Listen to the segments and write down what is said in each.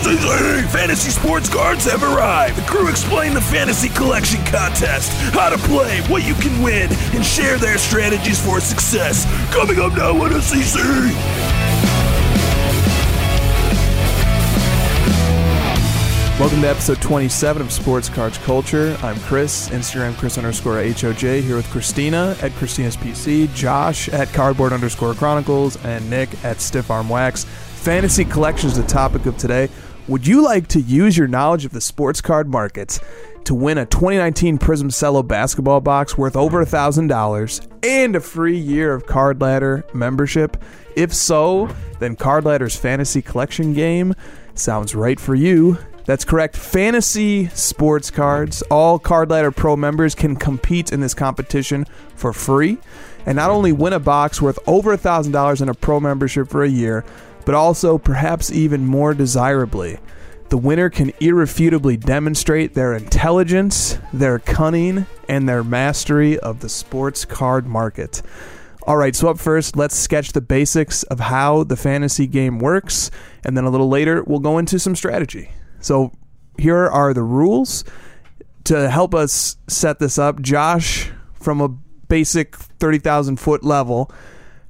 Fantasy sports cards have arrived. The crew explain the fantasy collection contest, how to play, what you can win, and share their strategies for success. Coming up now on SCC! Welcome to episode 27 of Sports Cards Culture. I'm Chris, Instagram Chris underscore HOJ, here with Christina at Christina's PC, Josh at Cardboard underscore Chronicles, and Nick at Stiff Arm Wax. Fantasy collection is the topic of today. Would you like to use your knowledge of the sports card markets to win a 2019 Prizm Cello basketball box worth over $1,000 and a free year of Card Ladder membership? If so, then Card Ladder's fantasy collection game sounds right for you. That's correct. Fantasy sports cards. All Card Ladder Pro members can compete in this competition for free and not only win a box worth over $1,000 in a pro membership for a year, but also, perhaps even more desirably, the winner can irrefutably demonstrate their intelligence, their cunning, and their mastery of the sports card market. All right, so up first, let's sketch the basics of how the fantasy game works, and then a little later, we'll go into some strategy. So, here are the rules. To help us set this up, Josh, from a basic 30,000 foot level,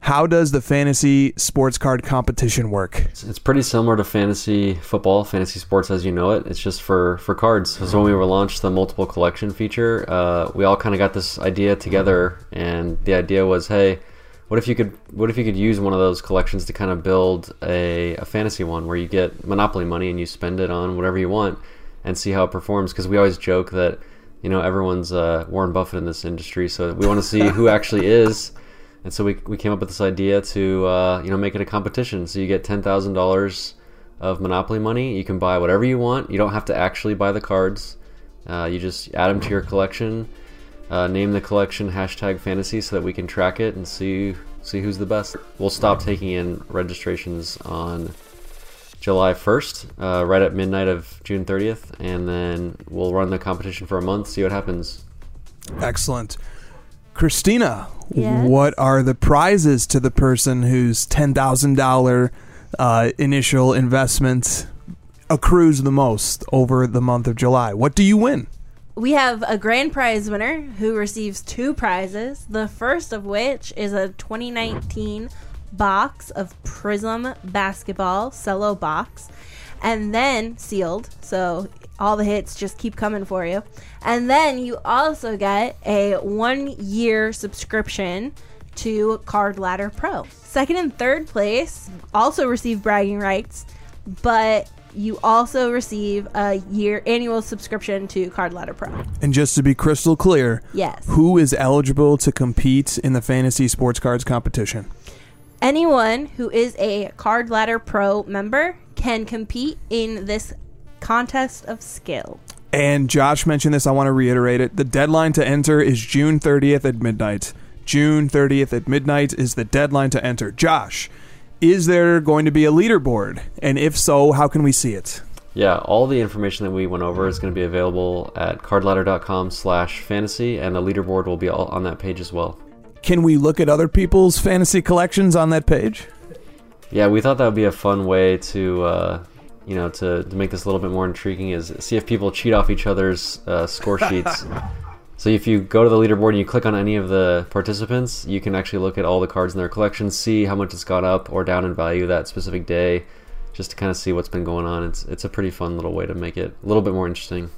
how does the fantasy sports card competition work? It's, pretty similar to fantasy football, fantasy sports as you know it. It's just for for cards. So when we were launched the multiple collection feature, uh, we all kind of got this idea together, and the idea was, hey, what if you could what if you could use one of those collections to kind of build a, a fantasy one where you get monopoly money and you spend it on whatever you want and see how it performs? Because we always joke that you know everyone's uh, Warren Buffett in this industry, so we want to see who actually is and so we, we came up with this idea to uh, you know make it a competition. So you get ten thousand dollars of Monopoly money. You can buy whatever you want. You don't have to actually buy the cards. Uh, you just add them to your collection. Uh, name the collection hashtag fantasy so that we can track it and see see who's the best. We'll stop taking in registrations on July 1st, uh, right at midnight of June 30th, and then we'll run the competition for a month, see what happens. Excellent. Christina, Yes? what are the prizes to the person whose ten thousand dollar uh, initial investment accrues the most over the month of July? What do you win? We have a grand prize winner who receives two prizes. The first of which is a 2019 box of Prizm basketball cello box, and then sealed. So all the hits just keep coming for you. And then you also get a one year subscription to Card Ladder Pro. Second and third place also receive bragging rights, but you also receive a year annual subscription to Card Ladder Pro. And just to be crystal clear, Yes. who is eligible to compete in the fantasy sports cards competition? Anyone who is a Card Ladder Pro member can compete in this contest of skill. And Josh mentioned this. I want to reiterate it. The deadline to enter is June 30th at midnight. June 30th at midnight is the deadline to enter. Josh, is there going to be a leaderboard? And if so, how can we see it? Yeah, all the information that we went over is going to be available at cardladder.com slash fantasy, and the leaderboard will be all on that page as well. Can we look at other people's fantasy collections on that page? Yeah, we thought that would be a fun way to, uh, you know, to, to make this a little bit more intriguing is see if people cheat off each other's uh, score sheets. so if you go to the leaderboard and you click on any of the participants, you can actually look at all the cards in their collection, see how much it's gone up or down in value that specific day, just to kind of see what's been going on. It's it's a pretty fun little way to make it a little bit more interesting.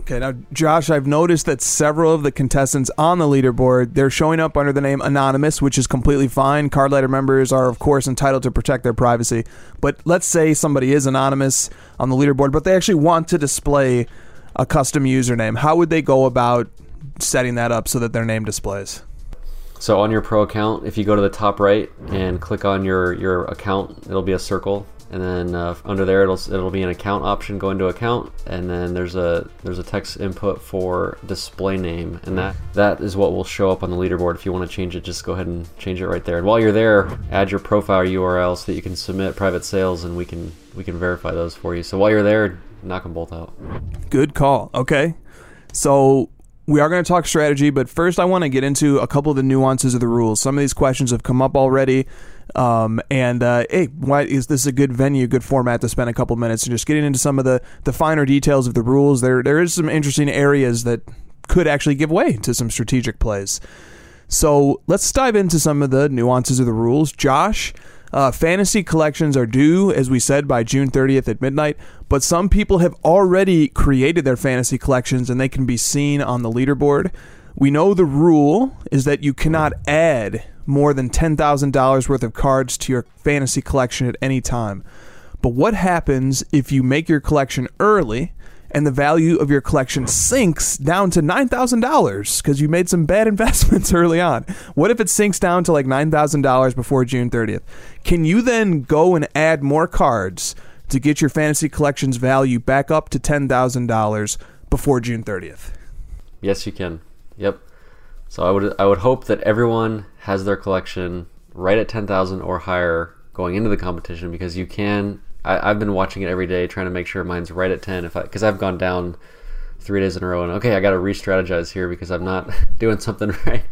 Okay, now Josh, I've noticed that several of the contestants on the leaderboard, they're showing up under the name anonymous, which is completely fine. Card Ladder members are of course entitled to protect their privacy. But let's say somebody is anonymous on the leaderboard, but they actually want to display a custom username. How would they go about setting that up so that their name displays? So on your pro account, if you go to the top right and click on your your account, it'll be a circle, and then uh, under there it'll it'll be an account option. Go into account, and then there's a there's a text input for display name, and that that is what will show up on the leaderboard. If you want to change it, just go ahead and change it right there. And while you're there, add your profile URL so that you can submit private sales, and we can we can verify those for you. So while you're there, knock them both out. Good call. Okay. So we are going to talk strategy, but first I want to get into a couple of the nuances of the rules. Some of these questions have come up already. Um, and uh, hey, why is this a good venue, good format to spend a couple minutes and just getting into some of the, the finer details of the rules? There there is some interesting areas that could actually give way to some strategic plays. So let's dive into some of the nuances of the rules. Josh, uh, fantasy collections are due, as we said, by June 30th at midnight, but some people have already created their fantasy collections and they can be seen on the leaderboard. We know the rule is that you cannot add more than $10,000 worth of cards to your fantasy collection at any time. But what happens if you make your collection early and the value of your collection sinks down to $9,000 because you made some bad investments early on? What if it sinks down to like $9,000 before June 30th? Can you then go and add more cards to get your fantasy collection's value back up to $10,000 before June 30th? Yes, you can. Yep. So I would I would hope that everyone has their collection right at ten thousand or higher going into the competition because you can. I, I've been watching it every day, trying to make sure mine's right at ten. If I because I've gone down three days in a row, and okay, I got to re-strategize here because I'm not doing something right.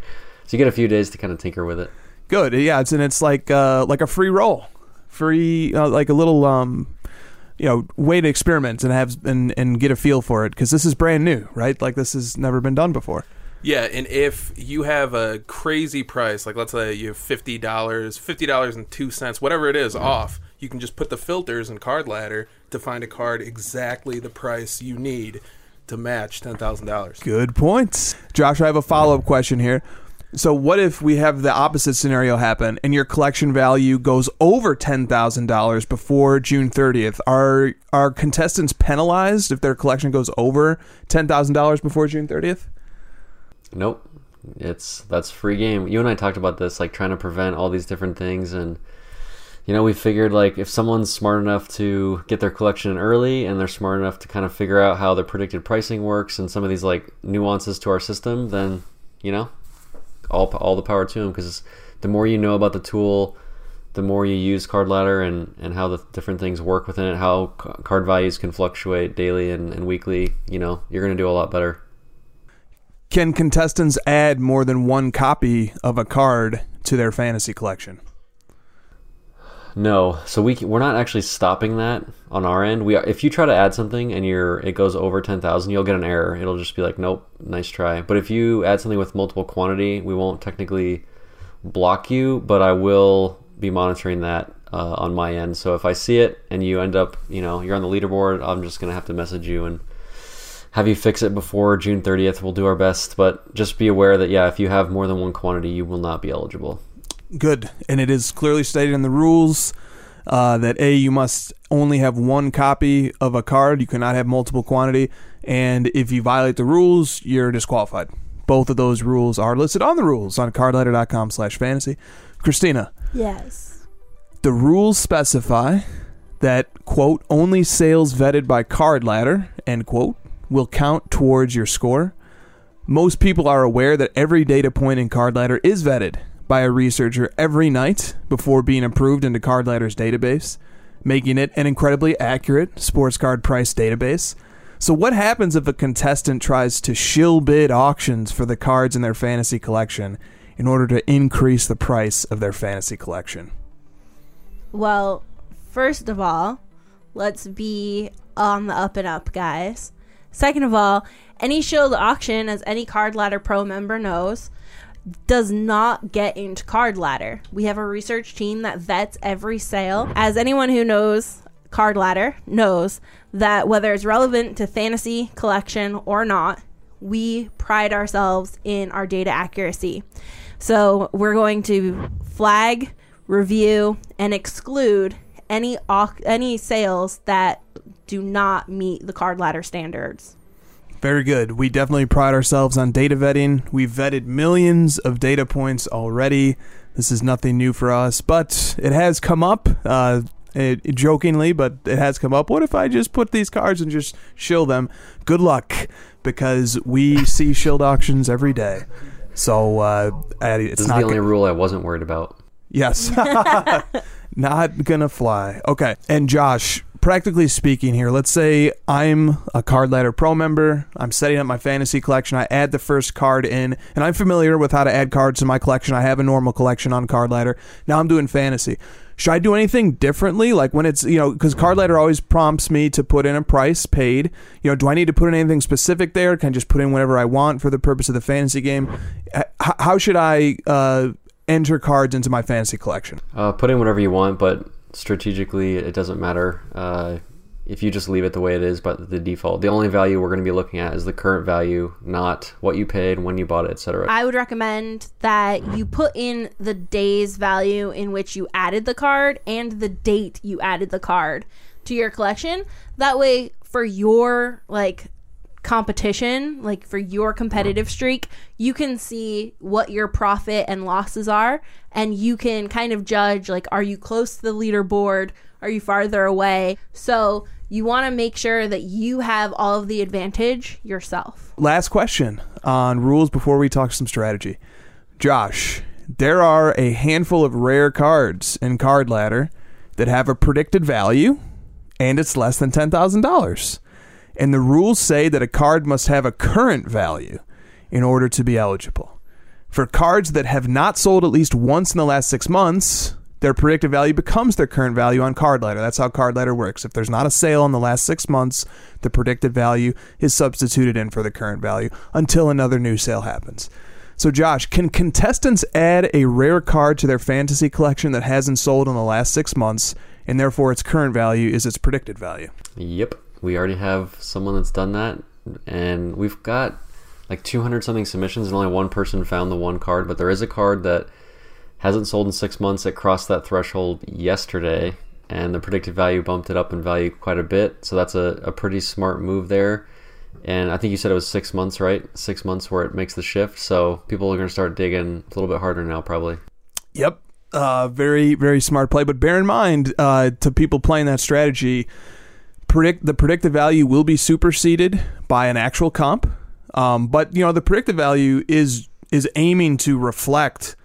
So you get a few days to kind of tinker with it. Good, yeah. It's and it's like uh, like a free roll, free uh, like a little um, you know way to experiment and have and and get a feel for it because this is brand new, right? Like this has never been done before. Yeah, and if you have a crazy price, like let's say you have fifty dollars, fifty dollars and two cents, whatever it is, off, you can just put the filters in Card Ladder to find a card exactly the price you need to match ten thousand dollars. Good points, Josh. I have a follow up question here. So, what if we have the opposite scenario happen and your collection value goes over ten thousand dollars before June thirtieth? Are are contestants penalized if their collection goes over ten thousand dollars before June thirtieth? Nope. It's that's free game. You and I talked about this, like trying to prevent all these different things, and you know, we figured like if someone's smart enough to get their collection early, and they're smart enough to kind of figure out how the predicted pricing works and some of these like nuances to our system, then you know, all all the power to them. Because the more you know about the tool, the more you use Card Ladder and and how the different things work within it, how card values can fluctuate daily and, and weekly. You know, you're gonna do a lot better. Can contestants add more than one copy of a card to their fantasy collection? No, so we we're not actually stopping that on our end. We are, if you try to add something and you're it goes over ten thousand, you'll get an error. It'll just be like, nope, nice try. But if you add something with multiple quantity, we won't technically block you, but I will be monitoring that uh, on my end. So if I see it and you end up, you know, you're on the leaderboard, I'm just gonna have to message you and have you fix it before June 30th. We'll do our best, but just be aware that yeah, if you have more than one quantity, you will not be eligible. Good, and it is clearly stated in the rules uh, that a you must only have one copy of a card. You cannot have multiple quantity, and if you violate the rules, you're disqualified. Both of those rules are listed on the rules on cardladder.com/fantasy. Christina, Yes. the rules specify that quote only sales vetted by card ladder end quote will count towards your score most people are aware that every data point in card ladder is vetted by a researcher every night before being approved into card ladder's database making it an incredibly accurate sports card price database so what happens if a contestant tries to shill bid auctions for the cards in their fantasy collection in order to increase the price of their fantasy collection Well, first of all, let's be on the up and up, guys. Second of all, any shilled auction, as any Card Ladder Pro member knows, does not get into Card Ladder. We have a research team that vets every sale. As anyone who knows Card Ladder knows that whether it's relevant to fantasy collection or not, we pride ourselves in our data accuracy. So we're going to flag, review, and exclude any any sales that do not meet the card ladder standards. Very good. We definitely pride ourselves on data vetting. We've vetted millions of data points already. This is nothing new for us, but it has come up. Uh, it, jokingly, but it has come up. What if I just put these cards and just shill them? Good luck, because we see shilled auctions every day. So uh, it's This is not the only rule I wasn't worried about. Yes. Not gonna fly. Okay. And Josh, practically speaking here, let's say I'm a Card Ladder Pro member. I'm setting up my fantasy collection. I add the first card in, and I'm familiar with how to add cards to my collection. I have a normal collection on Card Ladder. Now I'm doing fantasy. Should I do anything differently? Like when it's, you know, because Card Ladder always prompts me to put in a price paid. You know, do I need to put in anything specific there? Can I just put in whatever I want for the purpose of the fantasy game? How should I uh, enter cards into my fantasy collection? Uh, put in whatever you want, but strategically, it doesn't matter. Uh, if you just leave it the way it is, but the default, the only value we're going to be looking at is the current value, not what you paid, when you bought it, etc. I would recommend that you put in the day's value in which you added the card and the date you added the card to your collection. That way, for your like competition, like for your competitive mm. streak, you can see what your profit and losses are and you can kind of judge like are you close to the leaderboard? Are you farther away? So, you want to make sure that you have all of the advantage yourself. Last question on rules before we talk some strategy. Josh, there are a handful of rare cards in Card Ladder that have a predicted value and it's less than $10,000 and the rules say that a card must have a current value in order to be eligible. For cards that have not sold at least once in the last six months, their predicted value becomes their current value on Card Ladder. That's how Card Ladder works. If there's not a sale in the last six months, the predicted value is substituted in for the current value until another new sale happens. So, Josh, can contestants add a rare card to their fantasy collection that hasn't sold in the last six months, and therefore its current value is its predicted value? Yep we already have someone that's done that, and we've got like 200 something submissions, and only one person found the one card. But there is a card that hasn't sold in six months. It crossed that threshold yesterday, and the predicted value bumped it up in value quite a bit. So that's a, a pretty smart move there. And I think you said it was six months, right? Six months where it makes the shift. So people are going to start digging a little bit harder now, probably. Yep. Uh, very, very smart play. But bear in mind, uh, to people playing that strategy, predict the predicted value will be superseded by an actual comp. Um, but you know the predicted value is is aiming to reflect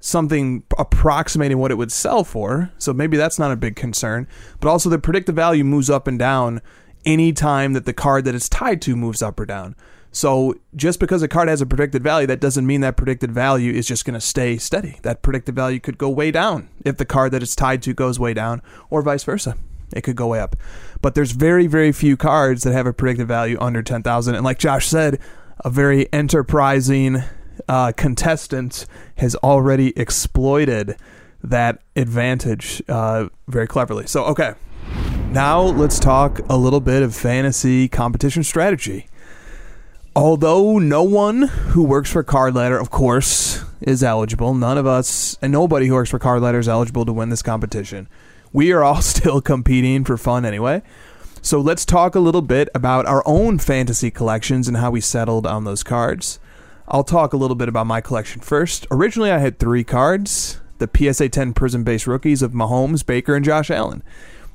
something approximating what it would sell for. So maybe that's not a big concern. But also the predicted value moves up and down any time that the card that it's tied to moves up or down. So just because a card has a predicted value, that doesn't mean that predicted value is just going to stay steady. That predicted value could go way down if the card that it's tied to goes way down, or vice versa. It could go way up. But there's very, very few cards that have a predicted value under 10,000. And like Josh said, a very enterprising uh, contestant has already exploited that advantage uh, very cleverly. So, okay. Now let's talk a little bit of fantasy competition strategy. Although no one who works for Card Ladder, of course, is eligible, none of us and nobody who works for Card Ladder is eligible to win this competition we are all still competing for fun anyway. So let's talk a little bit about our own fantasy collections and how we settled on those cards. I'll talk a little bit about my collection first. Originally, I had three cards the PSA 10 Prizm base rookies of Mahomes, Baker, and Josh Allen.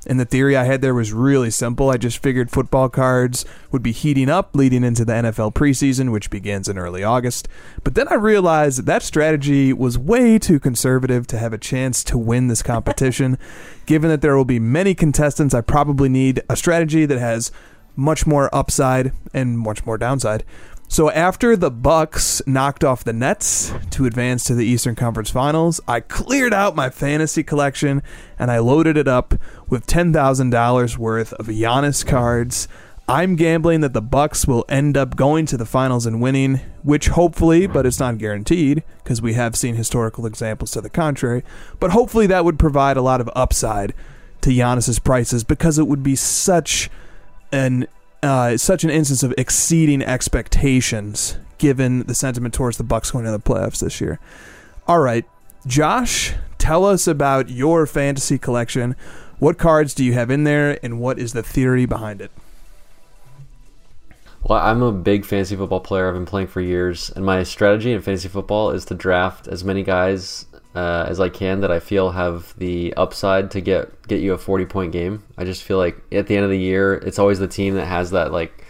And the theory I had there was really simple. I just figured football cards would be heating up leading into the NFL preseason, which begins in early August. But then I realized that, that strategy was way too conservative to have a chance to win this competition. Given that there will be many contestants, I probably need a strategy that has much more upside and much more downside. So after the Bucks knocked off the Nets to advance to the Eastern Conference Finals, I cleared out my fantasy collection and I loaded it up with $10,000 worth of Giannis cards. I'm gambling that the Bucks will end up going to the finals and winning, which hopefully, but it's not guaranteed because we have seen historical examples to the contrary, but hopefully that would provide a lot of upside to Giannis's prices because it would be such an uh, such an instance of exceeding expectations given the sentiment towards the Bucks going to the playoffs this year. All right, Josh, tell us about your fantasy collection. What cards do you have in there, and what is the theory behind it? Well, I'm a big fantasy football player. I've been playing for years, and my strategy in fantasy football is to draft as many guys uh, as I can that I feel have the upside to get get you a 40 point game. I just feel like at the end of the year, it's always the team that has that like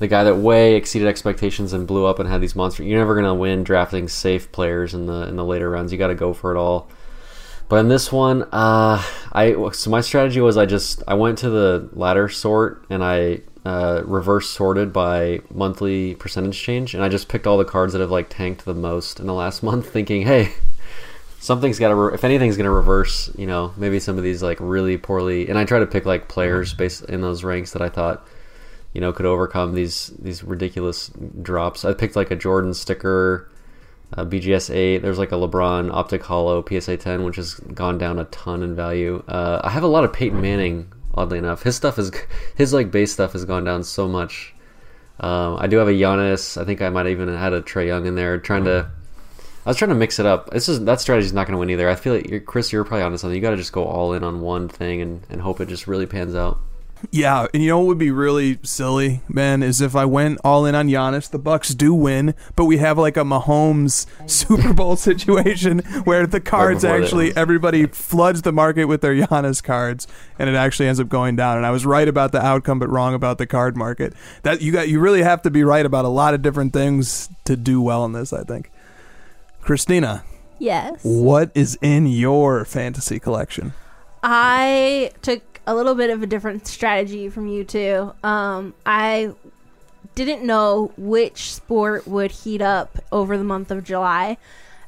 the guy that way exceeded expectations and blew up and had these monsters. You're never gonna win drafting safe players in the in the later rounds. You got to go for it all. But in this one, uh, I so my strategy was I just I went to the ladder sort and I uh, reverse sorted by monthly percentage change, and I just picked all the cards that have like tanked the most in the last month, thinking, hey, something's got to re- if anything's gonna reverse, you know, maybe some of these like really poorly. And I try to pick like players based in those ranks that I thought you know could overcome these these ridiculous drops. I picked like a Jordan sticker uh, BGS 8. There's like a LeBron Optic Holo PSA 10, which has gone down a ton in value. Uh, I have a lot of Peyton Manning, oddly enough. His stuff is, his like base stuff has gone down so much. Um, I do have a Giannis. I think I might even had a Trae Young in there. Trying to, I was trying to mix it up. This is that strategy's not going to win either. I feel like you're, Chris, you're probably onto something. You got to just go all in on one thing and, and hope it just really pans out. Yeah, and you know what would be really silly, man, is if I went all in on Giannis. The Bucks do win, but we have like a Mahomes Super Bowl situation where the cards they actually everybody floods the market with their Giannis cards, and it actually ends up going down. And I was right about the outcome, but wrong about the card market. That you got, you really have to be right about a lot of different things to do well in this. I think. Christina, Yes. what is in your fantasy collection? I took a little bit of a different strategy from you two. Um, I didn't know which sport would heat up over the month of July,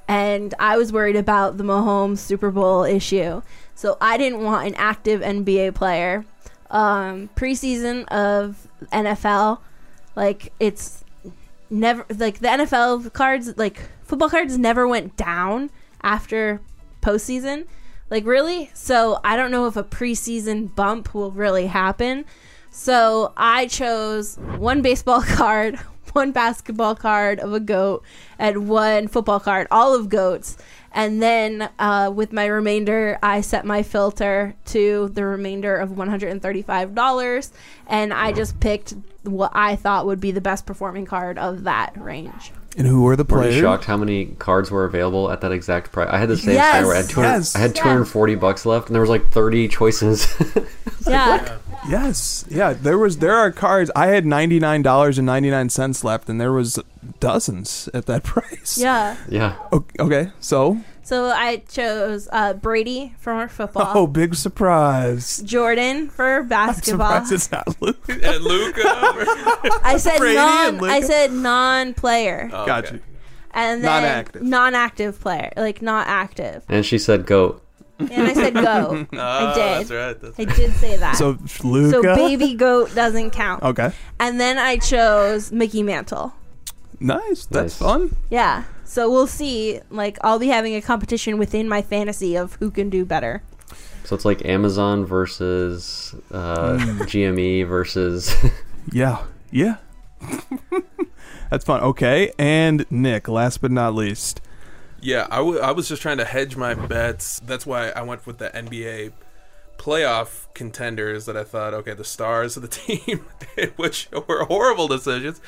and I was worried about the Mahomes Super Bowl issue. So I didn't want an active NBA player. Um, preseason of NFL, like it's never like the NFL cards, like football cards, never went down after postseason. Like really? So I don't know if a preseason bump will really happen. So I chose one baseball card, one basketball card of a goat, and one football card, all of goats. And then uh, with my remainder, I set my filter to the remainder of $135. And I just picked what I thought would be the best performing card of that range. And who are the Were you players? shocked how many cards were available at that exact price? I had the same Yes, scenario where I had 200, yes. I had Yeah. 240 bucks left, and there was like 30 choices. Yeah. Yes, yeah. There was there are cards. I had ninety nine dollars and ninety nine cents left, and there was dozens at that price. Yeah. yeah, Okay, so So I chose uh, Brady for our football. oh, big surprise! Jordan for basketball. Surprise! It's not Luke. And Luka. I said Brady and non. I said non-player. Oh, Got okay. you. and then Non-active. non-active player, like not active. and she said goat. And I said go. Oh, I did. That's right. That's I did say that. So So baby goat doesn't count. Okay, And then I chose Mickey Mantle. nice. That's Nice. fun. Yeah. So we'll see. Like I'll be having a competition within my fantasy of who can do better. So it's like Amazon versus uh, Hmm. GME versus. Yeah, yeah. That's fun. Okay, and Nick. Last but not least. Yeah, I, w- I was just trying to hedge my bets. That's why I went with the NBA playoff contenders that I thought, okay, the stars of the team, which were horrible decisions.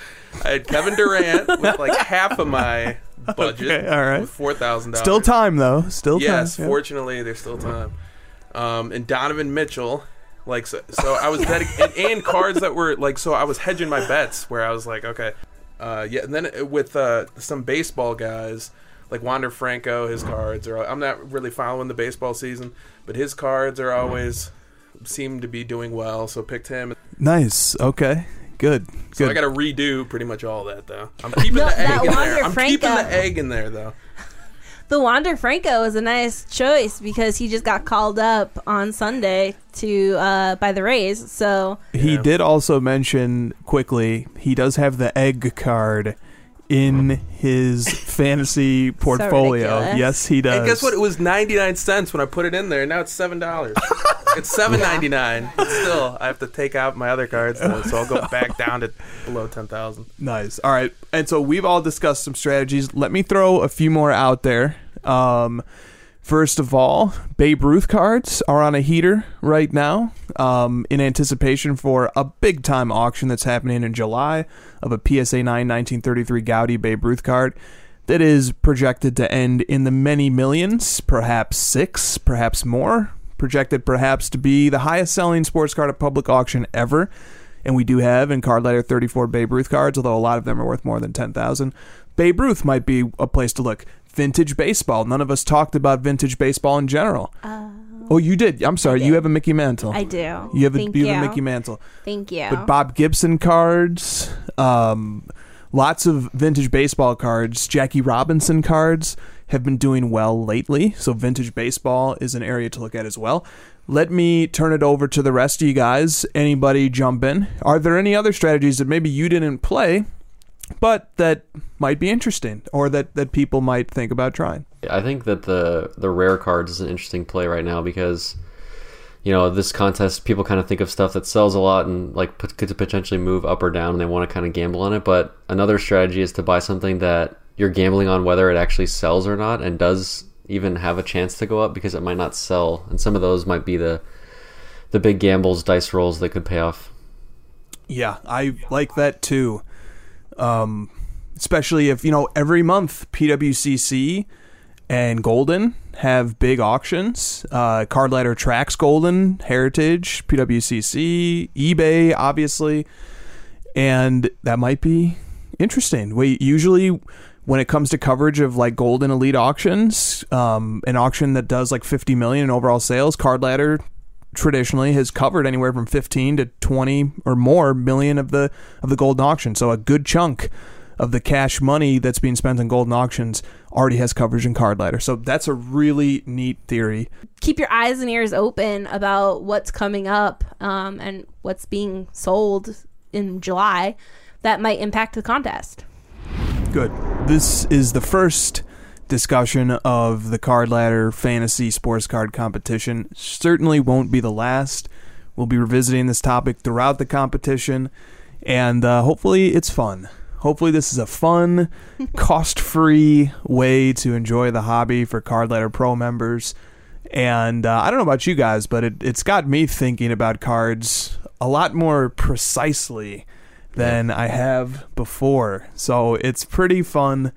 I had Kevin Durant with like half of my budget. Okay, all right. With $4,000. Still time though. Still Yes, time. yeah. fortunately, there's still time. Um, and Donovan Mitchell, like, so, so I was betting and, and cards that were like, so I was hedging my bets where I was like, okay, uh, yeah. And then with uh, some baseball guys, like Wander Franco, his cards are. I'm not really following the baseball season, but his cards are always seem to be doing well. So picked him. Nice. Okay. Good. So Good. I got to redo pretty much all that though. I'm keeping No, the egg in Wander there. I'm keeping the egg in there though. The Wander Franco is a nice choice because he just got called up on Sunday to uh, by the Rays. So He Yeah. did also mention quickly he does have the egg card in his fantasy portfolio. ridiculous. yes, he does. And guess what? It was ninety nine cents when I put it in there. Now it's seven dollars. It's seven ninety nine. But still, I have to take out my other cards, though, so I'll go back down to below ten thousand. Nice. All right. And so we've all discussed some strategies. Let me throw a few more out there. Um, first of all, Babe Ruth cards are on a heater right now um, in anticipation for a big time auction that's happening in July of a PSA 9 1933 Goudey Babe Ruth card that is projected to end in the many millions, perhaps six, perhaps more. Projected perhaps to be the highest selling sports card at public auction ever and we do have in Card Ladder 34 Babe Ruth cards, although a lot of them are worth more than 10,000. Babe Ruth might be a place to look. vintage baseball. None of us talked about vintage baseball in general. oh, you did. I'm sorry. You have a Mickey Mantle. I do. You have a, Thank you have you. a Mickey Mantle. Thank you. But Bob Gibson cards, um, lots of vintage baseball cards, Jackie Robinson cards have been doing well lately. So vintage baseball is an area to look at as well. Let me turn it over to the rest of you guys. Anybody jump in? Are there any other strategies that maybe you didn't play, but that might be interesting or that, that people might think about trying? I think that the the rare cards is an interesting play right now because you know this contest people kind of think of stuff that sells a lot and like could potentially move up or down and they want to kind of gamble on it. But another strategy is to buy something that you're gambling on whether it actually sells or not and does even have a chance to go up because it might not sell. And some of those might be the the big gambles, dice rolls that could pay off. Yeah, I like that too. Um, especially if you know every month PWCC and Goldin have big auctions. Uh, Card Ladder tracks Goldin, Heritage, PWCC, eBay, obviously, and that might be interesting. We usually. When it comes to coverage of like Goldin Elite auctions, um, an auction that does like 50 million in overall sales, Card Ladder traditionally has covered anywhere from 15 to 20 or more million of the of the Goldin auction. So a good chunk of the cash money that's being spent on Goldin auctions already has coverage in card ladder. So that's a really neat theory. Keep your eyes and ears open about what's coming up um, and what's being sold in July that might impact the contest. Good. This is the first discussion of the card ladder fantasy sports card competition. Certainly won't be the last. We'll be revisiting this topic throughout the competition, and uh, hopefully it's fun. Hopefully, this is a fun, cost free way to enjoy the hobby for Card Ladder Pro members. And uh, I don't know about you guys, but it, it's got me thinking about cards a lot more precisely than I have before. So it's pretty fun,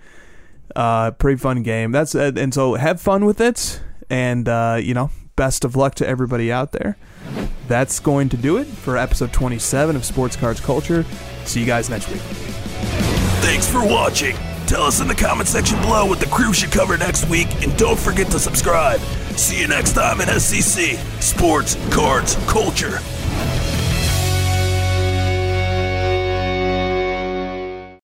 uh, pretty fun game. That's uh, and so have fun with it, and uh, you know, best of luck to everybody out there. That's going to do it for episode 27 of Sports Cards Culture. See you guys next week. Thanks for watching. Tell us in the comment section below what the crew should cover next week, and don't forget to subscribe. See you next time in SCC Sports Cards Culture.